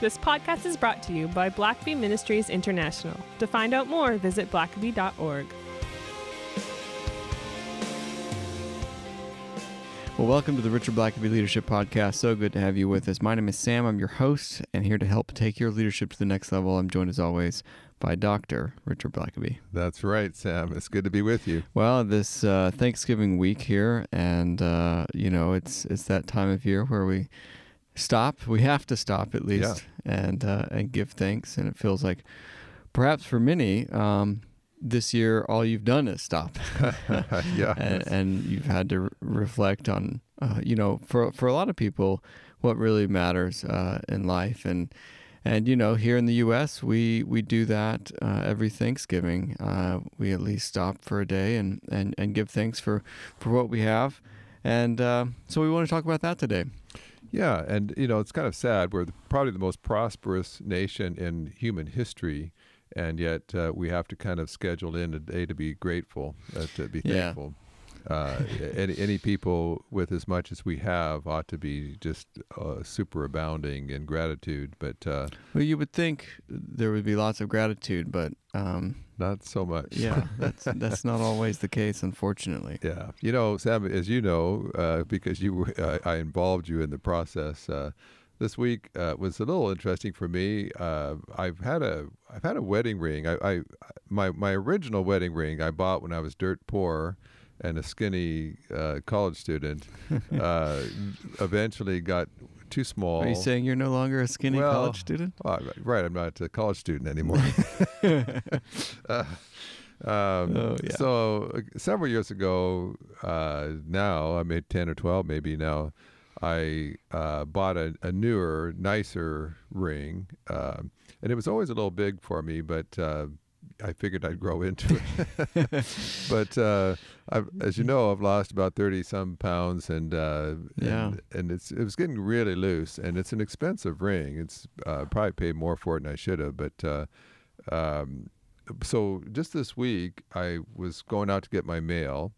This podcast is brought to you by Blackaby Ministries International. To find out more, visit blackaby.org. Well, welcome to the Richard Blackaby Leadership Podcast. So good to have you with us. My name is Sam. I'm your host and here to help take your leadership to the next level. I'm joined as always by Dr. Richard Blackaby. That's right, Sam. It's good to be with you. Well, this uh, Thanksgiving week here, and uh, you know, it's it's that time of year where we stop. We have to stop at least Yeah. and uh, and give thanks. And it feels like perhaps for many. Um, this year, all you've done is stop. yeah. and, and you've had to re- reflect on, uh, you know, for for a lot of people, what really matters uh, in life, and and you know, here in the U.S., we we do that uh, every Thanksgiving. Uh, we at least stop for a day and and and give thanks for for what we have, and uh, so we want to talk about that today. Yeah, and you know it's kind of sad. We're the, probably the most prosperous nation in human history, and yet uh, we have to kind of schedule in a day to be grateful, uh, to be Yeah. thankful. Uh, any, any people with as much as we have ought to be just uh, super abounding in gratitude, but uh, Well, you would think there would be lots of gratitude, but um, not so much. yeah, that's that's not always the case, unfortunately. Yeah, you know, Sam, as you know, uh, because you, uh, I involved you in the process. Uh, this week uh, was a little interesting for me. Uh, I've had a, I've had a wedding ring. I, I, my, my original wedding ring I bought when I was dirt poor and a skinny uh, college student. uh, eventually got too small. Are you saying you're no longer a skinny Well, college student? Oh, right, I'm not a college student anymore. Uh, um, Oh, yeah. So uh, several years ago, uh, now I made ten or twelve, maybe now. I uh, bought a, a newer, nicer ring, um, and it was always a little big for me, but uh, I figured I'd grow into it. but uh, I've, as you know, I've lost about thirty some pounds, and uh, Yeah. and, and it's it was getting really loose, and it's an expensive ring. It's uh, probably paid more for it than I should have, but. Uh, um, so just this week, I was going out to get my mail,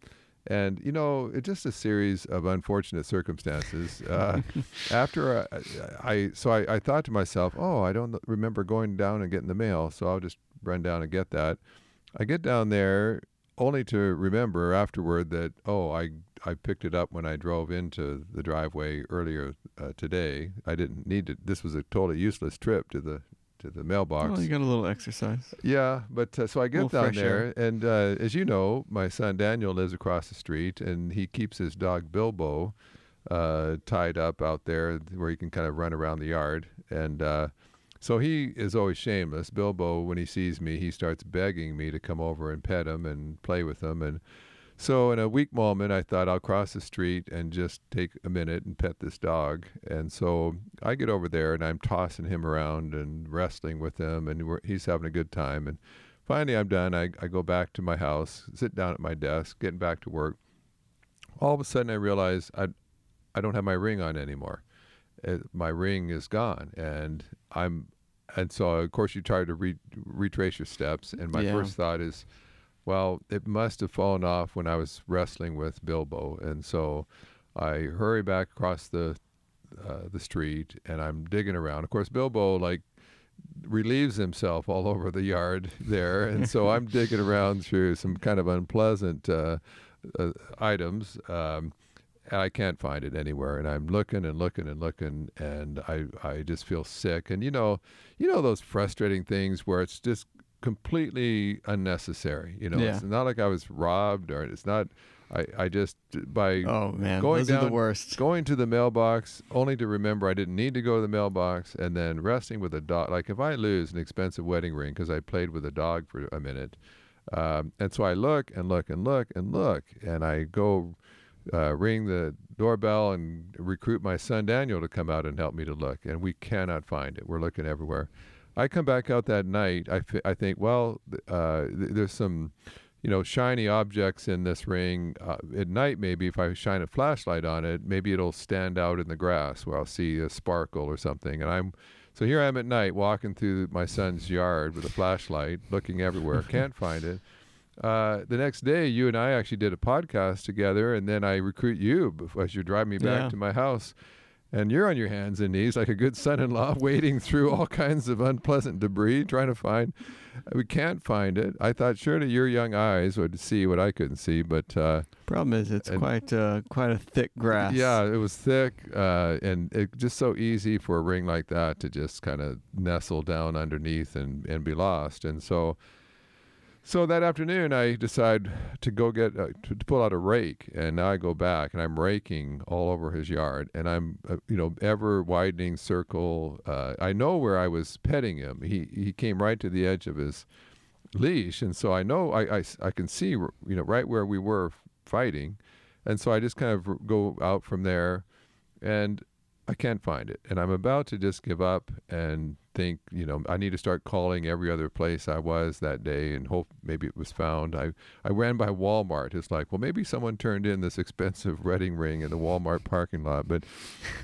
and you know, it's just a series of unfortunate circumstances. Uh, after I, I, so I, I thought to myself, oh, I don't remember going down and getting the mail, so I'll just run down and get that. I get down there only to remember afterward that oh, I I picked it up when I drove into the driveway earlier uh, today. I didn't need to. This was a totally useless trip to the to the mailbox. Well, you got a little exercise. Yeah, but uh, so I get down there, and uh, as you know, my son Daniel lives across the street, and he keeps his dog Bilbo uh, tied up out there where he can kind of run around the yard. And uh, so he is always shameless. Bilbo, when he sees me, he starts begging me to come over and pet him and play with him. And so, in a weak moment, I thought I'll cross the street and just take a minute and pet this dog. And so I get over there and I'm tossing him around and wrestling with him, and he's having a good time. And finally, I'm done. I, I go back to my house, sit down at my desk, getting back to work. All of a sudden, I realize I, I don't have my ring on anymore. Uh, my ring is gone, and I'm, and so of course you try to re, retrace your steps. And my Yeah. first thought is, well, it must have fallen off when I was wrestling with Bilbo, and so I hurry back across the uh, the street, and I'm digging around. Of course, Bilbo like relieves himself all over the yard there, and so I'm digging around through some kind of unpleasant uh, uh, items. Um, I can't find it anywhere, and I'm looking and looking and looking, and I I just feel sick. And you know, you know those frustrating things where it's just completely unnecessary. You know, Yeah. it's not like I was robbed, or it's not. I I just by Oh man, going those down, the worst. going to the mailbox only to remember I didn't need to go to the mailbox, and then resting with a dog. Like if I lose an expensive wedding ring because I played with a dog for a minute, um, and so I look and look and look and look, and I go uh, ring the doorbell and recruit my son Daniel to come out and help me to look, and we cannot find it. We're looking everywhere. I come back out that night. I, I think, well, uh, th- there's some, you know, shiny objects in this ring. Uh, at night, maybe if I shine a flashlight on it, maybe it'll stand out in the grass where I'll see a sparkle or something. And I'm, so here I am at night walking through my son's yard with a flashlight, looking everywhere, can't find it. Uh, the next day, you and I actually did a podcast together, and then I recruit you as you drive me back Yeah. to my house. and you're on your hands and knees like a good son-in-law wading through all kinds of unpleasant debris trying to find we can't find it i thought surely your young eyes would see what i couldn't see but uh, problem is it's and- quite uh, quite a thick grass. yeah it was thick uh, and it just so easy for a ring like that to just kind of nestle down underneath and, and be lost and so so that afternoon, I decide to go get uh, to, to pull out a rake, and now I go back and I'm raking all over his yard, and I'm uh, you know ever widening circle. Uh, I know where I was petting him. He he came right to the edge of his leash, and so I know I I, I can see you know right where we were fighting, and so I just kind of go out from there, and I can't find it, and I'm about to just give up and think, you know, I need to start calling every other place I was that day and hope maybe it was found. I I ran by Walmart. It's like, well, maybe someone turned in this expensive wedding ring in the Walmart parking lot, but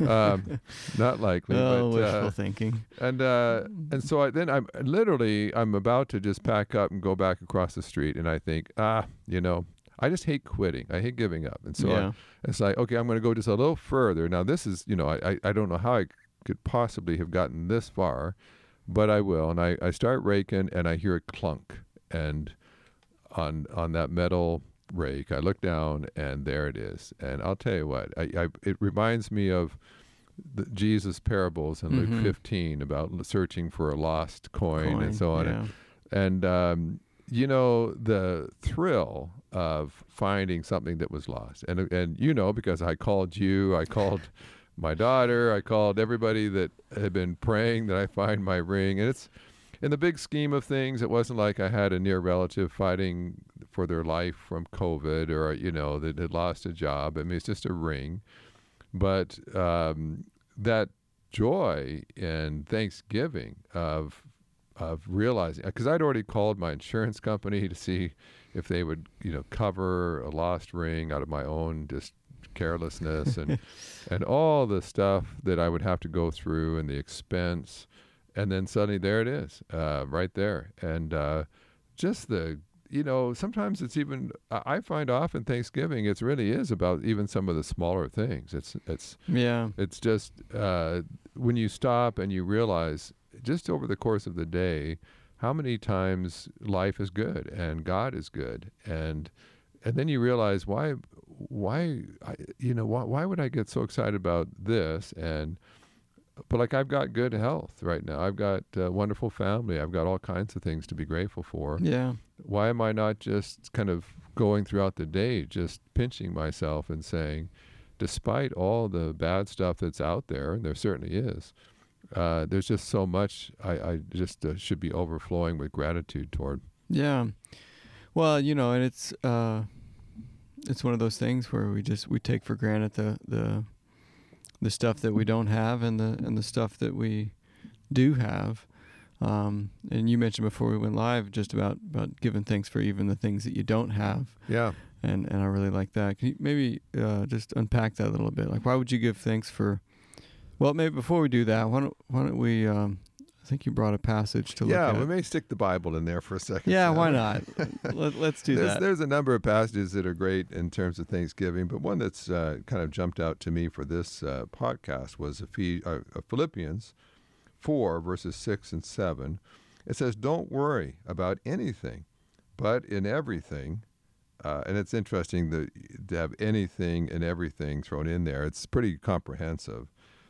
um, not likely. Oh, but, wishful uh, thinking. and uh, and so I, then I'm literally I'm about to just pack up and go back across the street, and I think, ah, you know, I just hate quitting. I hate giving up, and so I, yeah. it's like, okay, I'm going to go just a little further. Now, this is, you know, I, I, I don't know how I could possibly have gotten this far, but I will. And I, I start raking and I hear a clunk. And on on that metal rake, I look down and there it is. And I'll tell you what, I, I it reminds me of the Jesus parables in Mhm. Luke 15 about searching for a lost coin, and so on. Yeah. And um, you know the thrill of finding something that was lost, and and you know because I called you, I called my daughter, I called everybody that had been praying that I find my ring, and it's in the big scheme of things, it wasn't like I had a near relative fighting for their life from COVID or you know that had lost a job. I mean, it's just a ring, but um, that joy and thanksgiving of of realizing because I'd already called my insurance company to see if they would you know cover a lost ring out of my own just carelessness and and all the stuff that I would have to go through and the expense. And then suddenly there it is uh, right there. And uh, just the you know sometimes it's even I find often Thanksgiving it really is about even some of the smaller things. It's it's Yeah. it's just uh, when you stop and you realize just over the course of the day how many times life is good and God is good. And and then you realize why why I, you know why why would I get so excited about this and but like I've got good health right now I've got a wonderful family I've got all kinds of things to be grateful for Yeah. why am I not just kind of going throughout the day, just pinching myself and saying, despite all the bad stuff that's out there, and there certainly is, uh, there's just so much I, I just uh, should be overflowing with gratitude toward. Yeah. Well, you know, and it's uh it's one of those things where we just we take for granted the the the stuff that we don't have and the and the stuff that we do have. Um, and you mentioned before we went live just about about giving thanks for even the things that you don't have, Yeah. and and I really like that. Can you maybe uh, just unpack that a little bit? Like, why would you give thanks for? Well, maybe before we do that, why don't why don't we? Um, I think you brought a passage to look Yeah, at. we may stick the Bible in there for a second. yeah, Sam. why not? Let, let's do there's, that. there's a number of passages that are great in terms of Thanksgiving, but one that's uh, kind of jumped out to me for this uh, podcast was uh, uh, Philippians 4, verses 6 and 7. It says, Don't worry about anything, but in everything. Uh, and it's interesting that, to have anything and everything thrown in there. It's pretty comprehensive.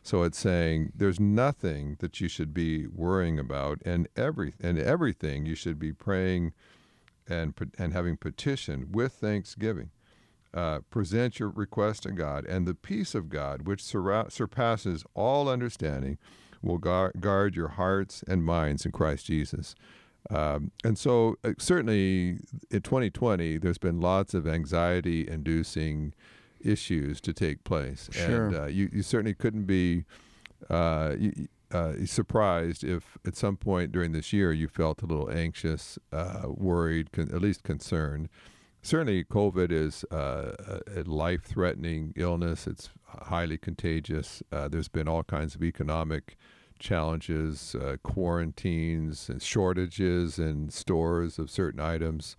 So it's saying there's nothing that you should be worrying about, and every and everything you should be praying and and having petition with thanksgiving. Uh, present your request to God, and the peace of God, which surra- surpasses all understanding, will guard, guard your hearts and minds in Christ Jesus. Um, and so, uh, certainly in 2020, there's been lots of anxiety inducing issues to take place. Sure. And uh, you, you certainly couldn't be uh, you, uh, surprised if at some point during this year you felt a little anxious, uh, worried, con- at least concerned. Certainly, COVID is uh, a life threatening illness. It's highly contagious. Uh, there's been all kinds of economic challenges, uh, quarantines, and shortages in stores of certain items,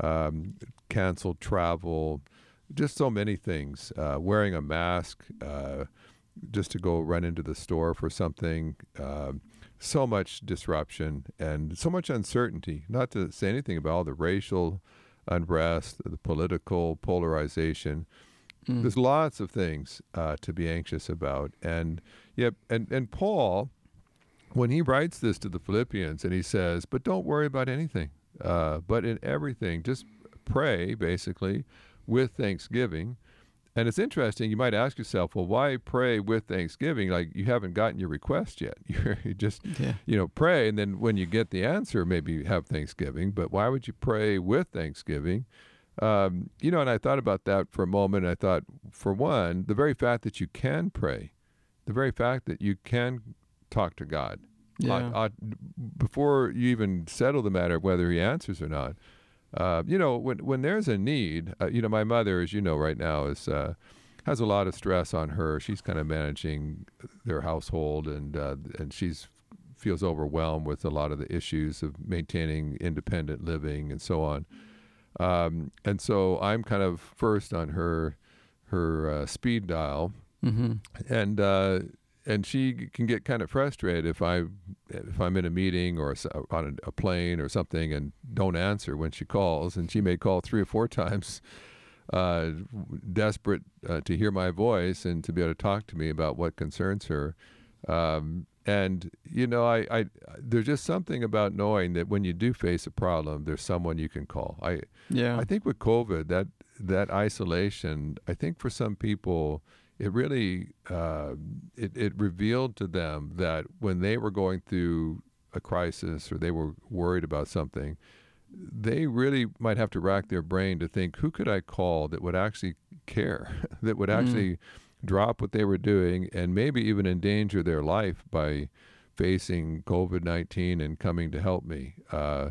um, canceled travel, just so many things. Uh, wearing a mask, uh, just to go run into the store for something. Um, so much disruption and so much uncertainty. Not to say anything about all the racial unrest, the political polarization. Mm. There's lots of things uh, to be anxious about, and yep, and and Paul, when he writes this to the Philippians, and he says, "But don't worry about anything, uh, but in everything, just pray, basically, with thanksgiving." And it's interesting. You might ask yourself, "Well, why pray with thanksgiving? Like you haven't gotten your request yet. You're, you just, Yeah. you know, pray, and then when you get the answer, maybe have thanksgiving. But why would you pray with thanksgiving?" Um, you know, and I thought about that for a moment. I thought, for one, the very fact that you can pray, the very fact that you can talk to God, Yeah. ought- ought- before you even settle the matter of whether He answers or not. Uh, you know, when when there's a need, uh, you know, my mother, as you know, right now is uh, has a lot of stress on her. She's kind of managing their household, and uh, and she's feels overwhelmed with a lot of the issues of maintaining independent living and so on. Um, and so I'm kind of first on her her uh, speed dial, Mm-hmm. and uh, and she can get kind of frustrated if I if I'm in a meeting or s- on a, a plane or something and don't answer when she calls, and she may call three or four times, uh, desperate uh, to hear my voice and to be able to talk to me about what concerns her. Um, and you know, I, I there's just something about knowing that when you do face a problem, there's someone you can call. I Yeah. I think with COVID, that that isolation, I think for some people, it really uh, it it revealed to them that when they were going through a crisis or they were worried about something, they really might have to rack their brain to think, who could I call that would actually care, that would Mm. actually drop what they were doing and maybe even endanger their life by facing COVID 19 and coming to help me. Uh,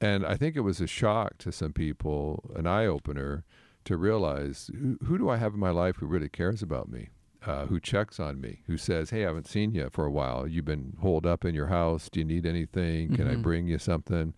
and I think it was a shock to some people, an eye opener, to realize who, who do I have in my life who really cares about me, uh, who checks on me, who says, Hey, I haven't seen you for a while. You've been holed up in your house. Do you need anything? Can I Mhm. bring you something?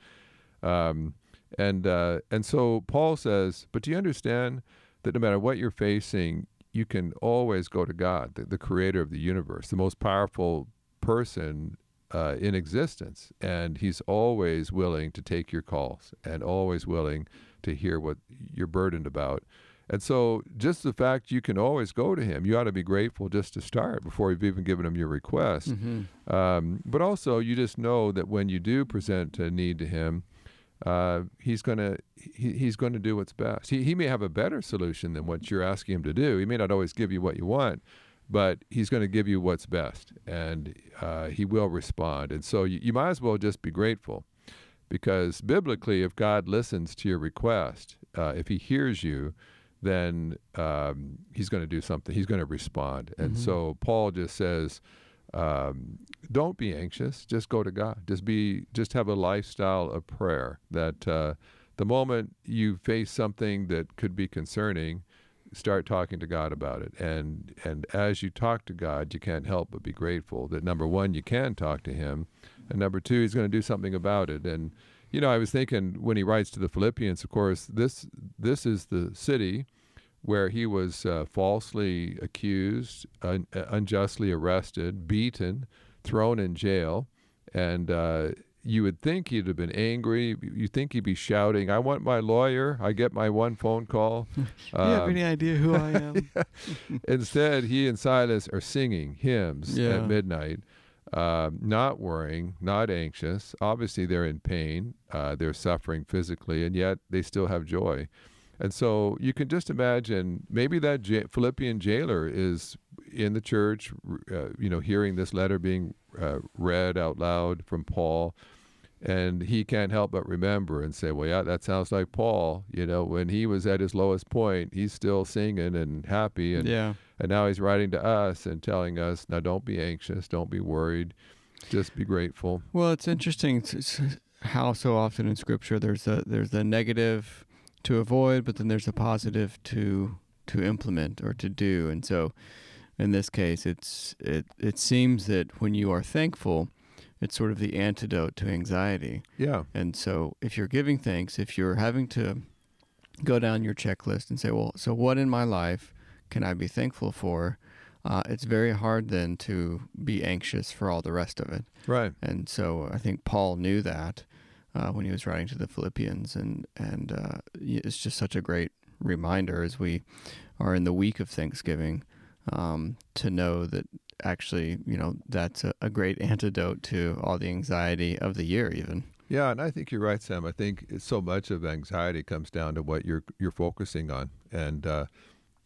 Um, and uh, and so Paul says, but do you understand that no matter what you're facing, you can always go to God, the, the creator of the universe, the most powerful person uh, in existence. And he's always willing to take your calls and always willing to hear what you're burdened about. And so, just the fact you can always go to him, you ought to be grateful just to start before you've even given him your request. Mm-hmm. Um, but also, you just know that when you do present a need to him, uh, he's gonna he, he's going to do what's best. He he may have a better solution than what you're asking him to do. He may not always give you what you want, but he's going to give you what's best, and uh, he will respond. And so you, you might as well just be grateful, because biblically, if God listens to your request, uh, if He hears you, then um, He's going to do something. He's going to respond. And Mhm. so Paul just says um, don't be anxious. Just go to God. Just be. Just have a lifestyle of prayer. That uh, the moment you face something that could be concerning, start talking to God about it. And and as you talk to God, you can't help but be grateful that number one, you can talk to Him, and number two, He's going to do something about it. And you know, I was thinking when he writes to the Philippians, of course, this this is the city where he was uh, falsely accused, un- uh, unjustly arrested, beaten, thrown in jail, and uh, you would think he'd have been angry. You think he'd be shouting, "I want my lawyer! I get my one phone call." Do you have Um, any idea who I am? Instead, he and Silas are singing hymns Yeah. at midnight, um, not worrying, not anxious. Obviously, they're in pain, uh, they're suffering physically, and yet they still have joy. And so you can just imagine maybe that Philippian jailer is in the church, uh, you know, hearing this letter being uh, read out loud from Paul. And he can't help but remember and say, well, yeah, that sounds like Paul. You know, when he was at his lowest point, he's still singing and happy. And, yeah. and now he's writing to us and telling us, now don't be anxious, don't be worried, just be grateful. Well, it's interesting how so often in Scripture there's a there's a negative to avoid, but then there's a positive to to implement or to do. And so, in this case, it's it it seems that when you are thankful, it's sort of the antidote to anxiety. Yeah. And so, if you're giving thanks, if you're having to go down your checklist and say, well, so what in my life can I be thankful for? uh, it's very hard then to be anxious for all the rest of it. Right. And so I think Paul knew that uh, when he was writing to the Philippians, and and uh, it's just such a great reminder as we are in the week of Thanksgiving um, to know that actually, you know, that's a, a great antidote to all the anxiety of the year, even. Yeah, and I think you're right, Sam. I think so much of anxiety comes down to what you're you're focusing on, and uh,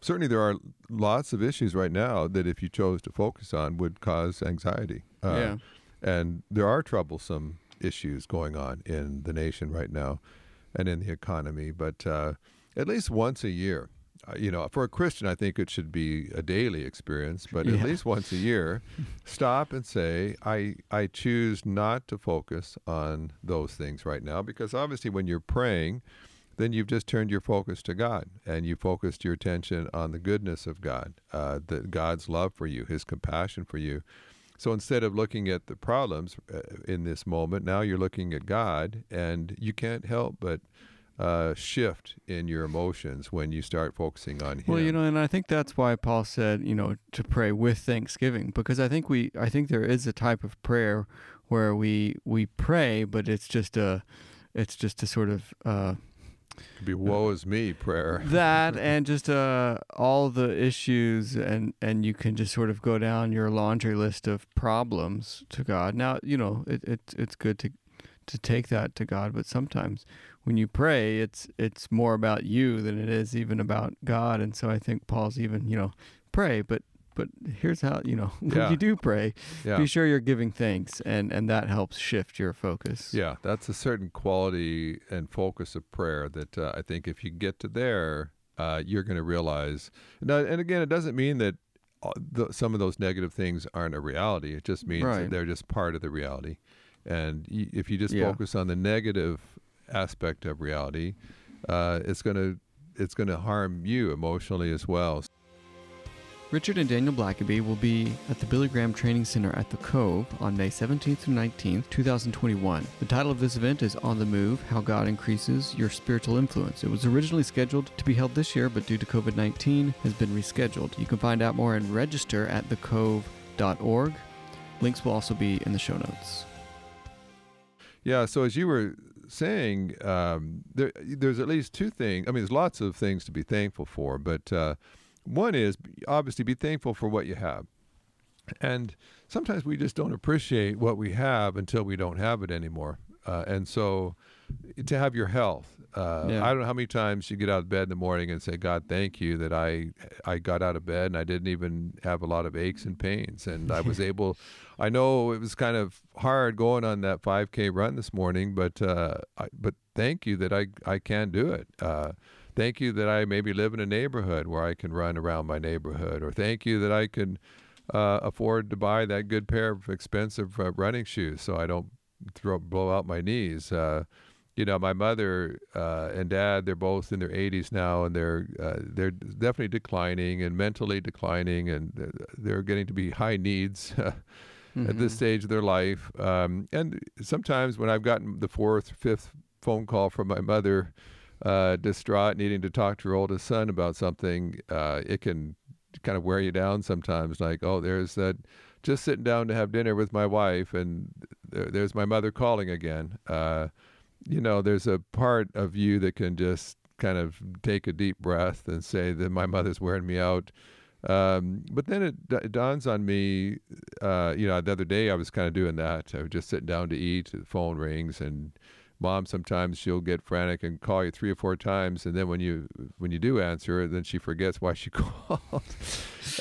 certainly there are lots of issues right now that if you chose to focus on would cause anxiety. Uh, yeah. And there are troublesome issues going on in the nation right now, and in the economy. But uh, at least once a year, you know, for a Christian, I think it should be a daily experience, but Yeah. at least once a year, stop and say, I, I choose not to focus on those things right now because obviously when you're praying, then you've just turned your focus to God and you focused your attention on the goodness of God, uh, the, God's love for you, His compassion for you. So instead of looking at the problems uh, in this moment, now you're looking at God, and you can't help but uh, shift in your emotions when you start focusing on Him. Well, you know, and I think that's why Paul said, you know, to pray with thanksgiving, because I think we, I think there is a type of prayer where we we pray, but it's just a, it's just a sort of uh, It'd be woe is me prayer. that and just uh all the issues and and you can just sort of go down your laundry list of problems to God. Now, you know, it, it's it's good to to take that to God, but sometimes when you pray, it's it's more about you than it is even about God. And so I think Paul's even, you know, pray, but but here's how, you know, when Yeah. you do pray, Yeah. be sure you're giving thanks and and that helps shift your focus. Yeah, that's a certain quality and focus of prayer that uh, I think if you get to there, uh, you're going to realize. Now, and again, it doesn't mean that uh, some of those negative things aren't a reality. It just means Right. that they're just part of the reality. And y- if you just Yeah. focus on the negative aspect of reality, uh, it's going to it's going to harm you emotionally as well. Richard and Daniel Blackaby will be at the Billy Graham Training Center at the Cove on May 17th through 19th, 2021. The title of this event is On the Move How God Increases Your Spiritual Influence. It was originally scheduled to be held this year, but due to COVID 19, has been rescheduled. You can find out more and register at thecove.org. Links will also be in the show notes. Yeah. So as you were saying, um, there, there's at least two things. I mean, there's lots of things to be thankful for, but uh, one is obviously be thankful for what you have. And sometimes we just don't appreciate what we have until we don't have it anymore. Uh, and so to have your health, uh, Yeah. I don't know how many times you get out of bed in the morning and say, God, thank you that I I got out of bed and I didn't even have a lot of aches and pains. And I was able, I know it was kind of hard going on that 5K run this morning, but uh, I, but thank you that I, I can do it. Uh, thank you that I maybe live in a neighborhood where I can run around my neighborhood, or thank you that I can uh, afford to buy that good pair of expensive uh, running shoes so I don't throw blow out my knees. Uh, you know, my mother uh, and dad, they're both in their 80s now, and they're uh, they're definitely declining and mentally declining, and uh, they're getting to be high needs at this stage of their life. Um, and sometimes when I've gotten the fourth, fifth phone call from my mother, uh, distraught, needing to talk to her oldest son about something, uh, it can kind of wear you down sometimes. Like, oh, there's that. Just sitting down to have dinner with my wife, and there, there's my mother calling again. You know, there's a part of you that can just kind of take a deep breath and say that my mother's wearing me out. Um, but then it, d- dawns on me, uh, you know, the other day I was kind of doing that. I was just sitting down to eat, the phone rings, and mom sometimes she'll get frantic and call you three or four times, and then when you when you do answer, then she forgets why she called,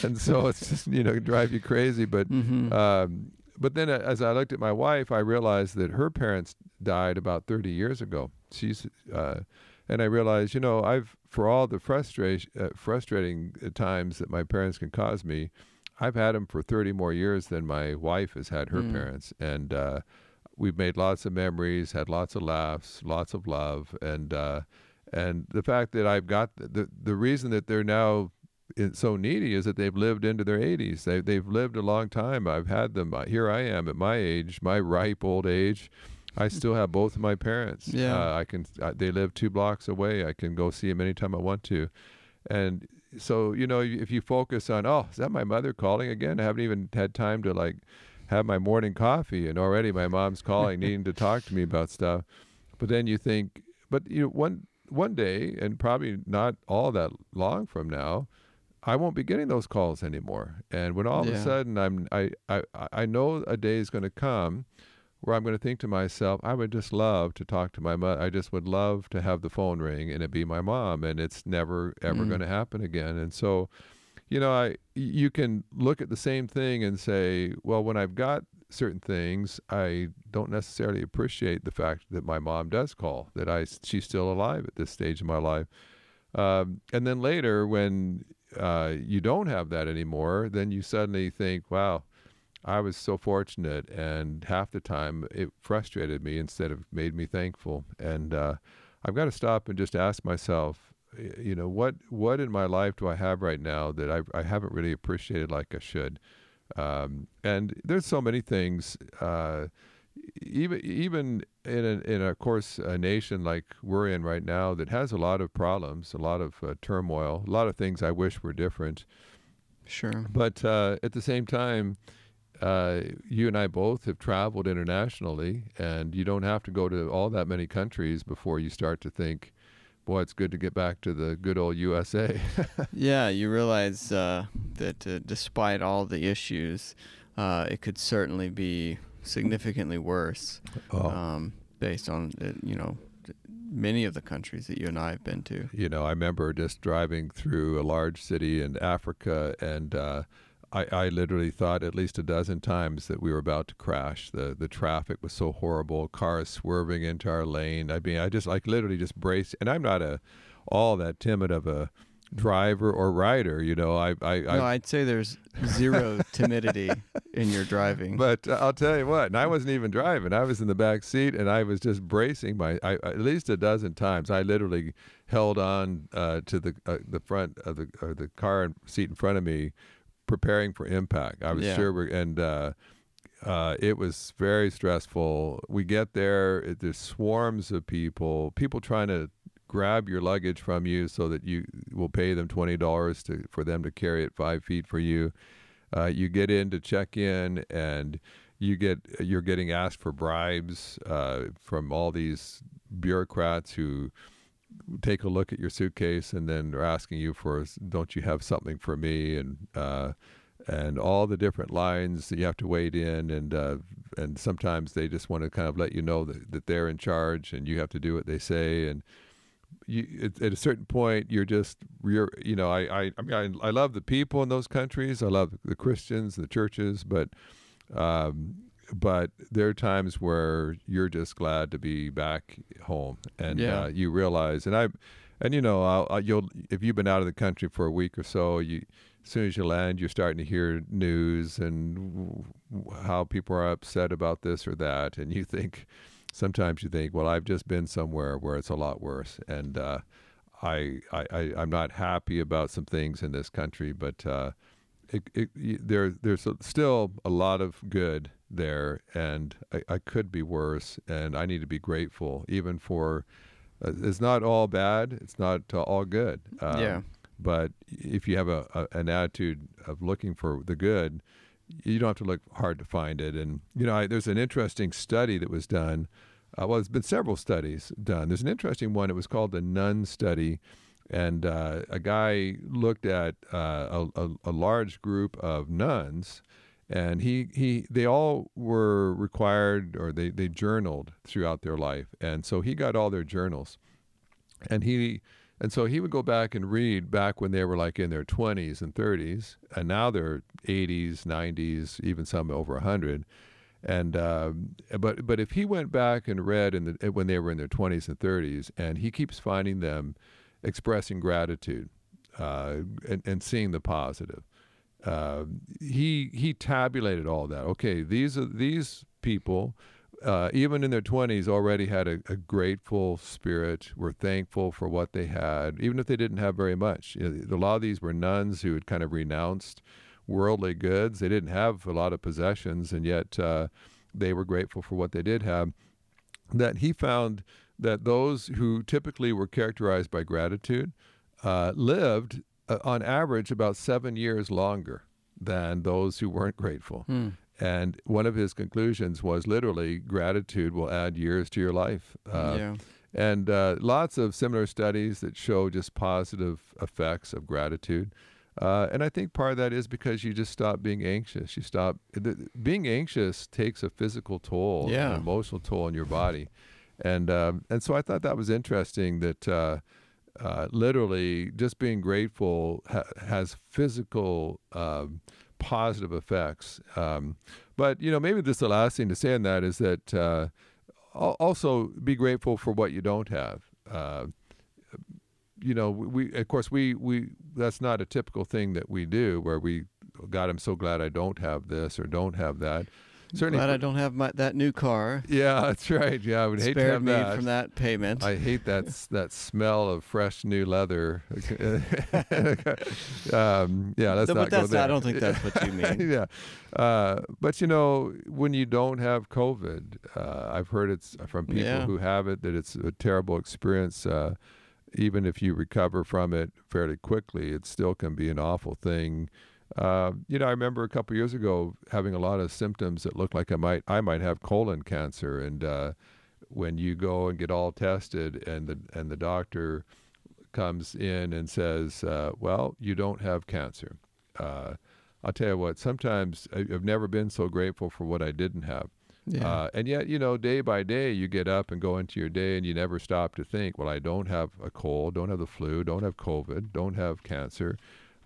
and so it's just you know drive you crazy. But Mhm. um, but then uh, as I looked at my wife, I realized that her parents died about 30 years ago. She's, uh, and I realized, you know, I've for all the frustration, uh, frustrating uh, times that my parents can cause me, I've had them for 30 more years than my wife has had her Mm. parents, and uh, we've made lots of memories, had lots of laughs, lots of love, and uh, and the fact that I've got the the reason that they're now so needy is that they've lived into their 80s. They they've lived a long time. I've had them. Here I am at my age, my ripe old age. I still have both of my parents. Yeah. Uh, I can. Uh, they live two blocks away. I can go see them anytime I want to, and so you know, if you focus on, oh, is that my mother calling again? I haven't even had time to like have my morning coffee, and already my mom's calling, needing to talk to me about stuff. But then you think, but you know, one one day, and probably not all that long from now, I won't be getting those calls anymore. And when all yeah. of a sudden I'm, I, I, I know a day is going to come where I'm going to think to myself, I would just love to talk to my mother. I just would love to have the phone ring and it be my mom, and it's never ever mm. going to happen again. And so, you know, I you can look at the same thing and say, well, when I've got certain things, I don't necessarily appreciate the fact that my mom does call, that I she's still alive at this stage of my life. Um, and then later, when uh, you don't have that anymore, then you suddenly think, wow, I was so fortunate, and half the time it frustrated me instead of made me thankful. And uh, I've got to stop and just ask myself, you know, what what in my life do I have right now that I I haven't really appreciated like I should? Um, and there's so many things. Uh, even even in a, in a course a nation like we're in right now that has a lot of problems, a lot of uh, turmoil, a lot of things I wish were different. Sure. But uh, at the same time, uh, you and I both have traveled internationally, and you don't have to go to all that many countries before you start to think, boy, it's good to get back to the good old USA. yeah, you realize uh, that uh, despite all the issues, uh, it could certainly be significantly worse oh. um, based on, uh, you know, many of the countries that you and I have been to. You know, I remember just driving through a large city in Africa and uh, I, I literally thought at least a dozen times that we were about to crash. The the traffic was so horrible, cars swerving into our lane. I mean, I just like literally just braced. And I'm not a all that timid of a driver or rider. You know, I I no, I'd say there's zero timidity in your driving. But uh, I'll tell you what, and I wasn't even driving. I was in the back seat, and I was just bracing my. I, at least a dozen times, I literally held on uh, to the uh, the front of the the car seat in front of me preparing for impact. I was yeah. sure, we're, and uh, uh, it was very stressful. We get there, it, there's swarms of people, people trying to grab your luggage from you so that you will pay them twenty dollars to for them to carry it five feet for you. Uh, you get in to check in, and you get you're getting asked for bribes uh, from all these bureaucrats who take a look at your suitcase and then are asking you for don't you have something for me and uh, and all the different lines that you have to wait in and uh, and sometimes they just want to kind of let you know that, that they're in charge and you have to do what they say and you at, at a certain point you're just you're you know I I I mean I, I love the people in those countries I love the Christians the churches but um, but there are times where you're just glad to be back home, and yeah. uh, you realize, and I, and you know, I'll, I'll, you'll if you've been out of the country for a week or so, you as soon as you land, you're starting to hear news and how people are upset about this or that, and you think sometimes you think, well, I've just been somewhere where it's a lot worse, and uh, I, I, I I'm not happy about some things in this country, but uh, it, it, there there's still a lot of good there, and I, I, could be worse, and I need to be grateful, even for. Uh, it's not all bad. It's not uh, all good. Um, yeah. But if you have a, a, an attitude of looking for the good, you don't have to look hard to find it. And you know, I, there's an interesting study that was done. Uh, well, there's been several studies done. There's an interesting one. It was called the Nun Study, and uh, a guy looked at uh, a, a, large group of nuns and he he they all were required or they they journaled throughout their life and so he got all their journals and he and so he would go back and read back when they were like in their 20s and 30s and now they're 80s 90s even some over 100 and um, but but if he went back and read in the when they were in their 20s and 30s and he keeps finding them expressing gratitude uh, and, and seeing the positive uh, he he tabulated all that. Okay, these are these people, uh, even in their twenties, already had a, a, grateful spirit. Were thankful for what they had, even if they didn't have very much. You know, a lot of these were nuns who had kind of renounced worldly goods. They didn't have a lot of possessions, and yet uh, they were grateful for what they did have. That he found that those who typically were characterized by gratitude uh, lived uh, on average about seven years longer than those who weren't grateful. Hmm. And one of his conclusions was literally gratitude will add years to your life. Uh, yeah. And uh, lots of similar studies that show just positive effects of gratitude. Uh, and I think part of that is because you just stop being anxious. You stop the, being anxious takes a physical toll, Yeah. an emotional toll on your body, and um, and so I thought that was interesting that uh, uh, literally just being grateful ha- has physical um, positive effects. Um, but you know maybe this the last thing to say on that is that uh, also be grateful for what you don't have. Uh, you know, we of course we we that's not a typical thing that we do where we God I'm so glad I don't have this or don't have that. Certainly Glad for- I don't have my, that new car. Yeah, that's right. Yeah, I would hate to have me that. from that payment. I hate that that smell of fresh new leather. um, yeah, let's No, not but that's not- I don't think that's what you mean. yeah, uh, but you know, when you don't have COVID, uh, I've heard it's from people Yeah. who have it that it's a terrible experience. Uh, even if you recover from it fairly quickly, it still can be an awful thing. Uh, you know, I remember a couple years ago having a lot of symptoms that looked like I might I might have colon cancer, and uh, when you go and get all tested, and the and the doctor comes in and says, uh, "Well, you don't have cancer." Uh, I'll tell you what. Sometimes I've never been so grateful for what I didn't have. yeah. Uh, and yet, you know, day by day, you get up and go into your day, and you never stop to think, well, I don't have a cold, don't have the flu, don't have COVID, don't have cancer.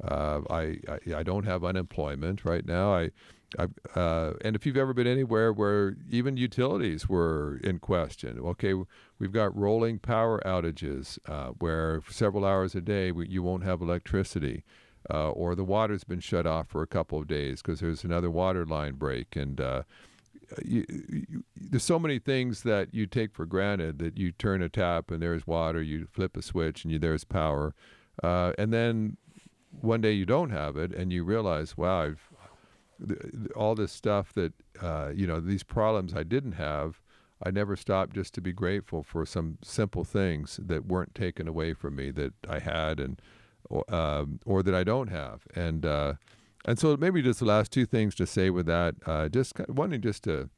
Uh, I, I I don't have unemployment right now. I, I uh, and if you've ever been anywhere where even utilities were in question, okay, we've got rolling power outages uh, where for several hours a day we, you won't have electricity. Uh, or the water's been shut off for a couple of days because there's another water line break, and uh, you, you, there's so many things that you take for granted that you turn a tap and there's water, you flip a switch and you, there's power, uh, and then one day you don't have it and you realize, wow, I've all this stuff that uh, you know these problems I didn't have. I never stopped just to be grateful for some simple things that weren't taken away from me that I had and or, um, or that I don't have, and uh, and so maybe just the last two things to say with that, uh, just wanting just to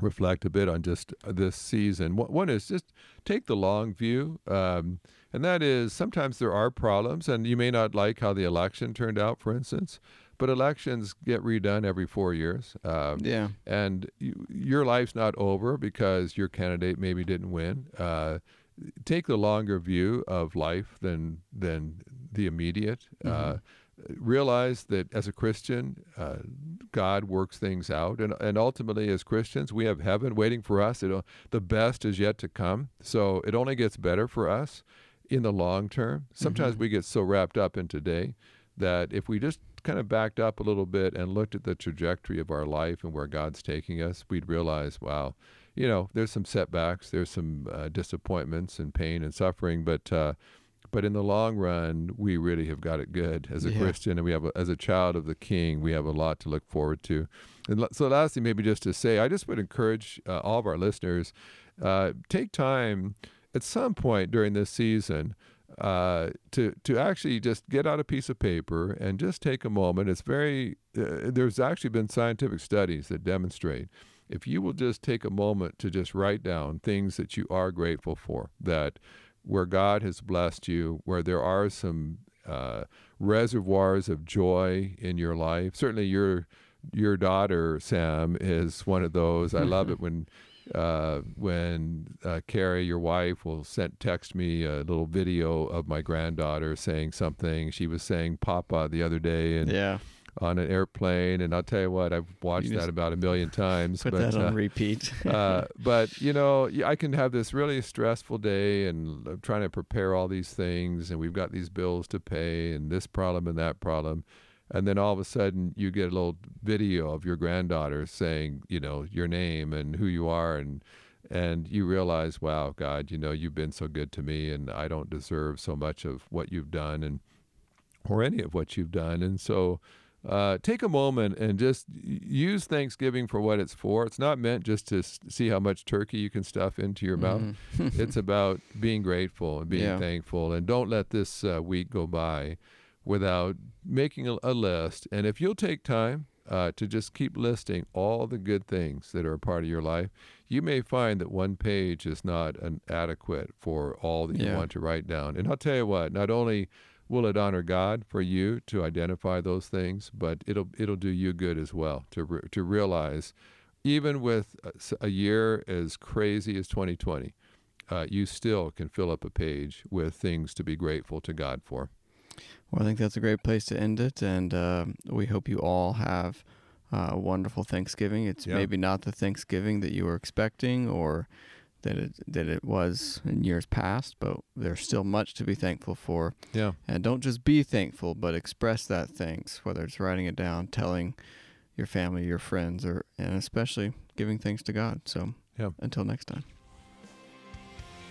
reflect a bit on just this season. One is just take the long view, um, and that is sometimes there are problems, and you may not like how the election turned out, for instance, but elections get redone every four years. Um, yeah. and you, your life's not over because your candidate maybe didn't win. Uh, take the longer view of life than than the immediate. Uh, realize that as a Christian, uh, God works things out, and and ultimately as Christians, we have heaven waiting for us. It, the best is yet to come, so it only gets better for us in the long term. Sometimes we get so wrapped up in today that if we just kind of backed up a little bit and looked at the trajectory of our life and where God's taking us, we'd realize, wow, you know, there's some setbacks, there's some uh, disappointments and pain and suffering, but uh, but in the long run, we really have got it good as a Yeah. Christian, and we have, a, as a child of the King, we have a lot to look forward to. And l- so, lastly, maybe just to say, I just would encourage uh, all of our listeners uh, take time at some point during this season uh, to to actually just get out a piece of paper and just take a moment. It's very uh, there's actually been scientific studies that demonstrate if you will just take a moment to just write down things that you are grateful for, that where God has blessed you, where there are some uh, reservoirs of joy in your life. Certainly, your your daughter Sam is one of those. I love it when uh, when uh, Carrie, your wife, will send text me a little video of my granddaughter saying something. She was saying "Papa" the other day, and Yeah. on an airplane. And I'll tell you what, I've watched that about a million times. Put but that on uh, repeat. uh, but you know, I can have this really stressful day, and I'm trying to prepare all these things, and we've got these bills to pay, and this problem and that problem, and then all of a sudden you get a little video of your granddaughter saying, you know, your name and who you are, and and you realize, wow, God, you know, you've been so good to me, and I don't deserve so much of what you've done, and or any of what you've done, and so uh, take a moment and just use Thanksgiving for what it's for. It's not meant just to s- see how much turkey you can stuff into your mouth. Mhm. it's about being grateful and being Yeah. thankful. And don't let this uh, week go by without making a, a list. And if you'll take time uh, to just keep listing all the good things that are a part of your life, you may find that one page is not an adequate for all that you want to write down. And I'll tell you what, not only will it honor God for you to identify those things, but it'll it'll do you good as well to re- to realize, even with a year as crazy as 2020, uh, you still can fill up a page with things to be grateful to God for. Well, I think that's a great place to end it, and uh, we hope you all have uh, a wonderful Thanksgiving. It's Yeah. maybe not the Thanksgiving that you were expecting, or that it that it was in years past, but there's still much to be thankful for. Yeah. And don't just be thankful, but express that thanks, whether it's writing it down, telling your family, your friends, or and especially giving thanks to God. So, Yeah. until next time.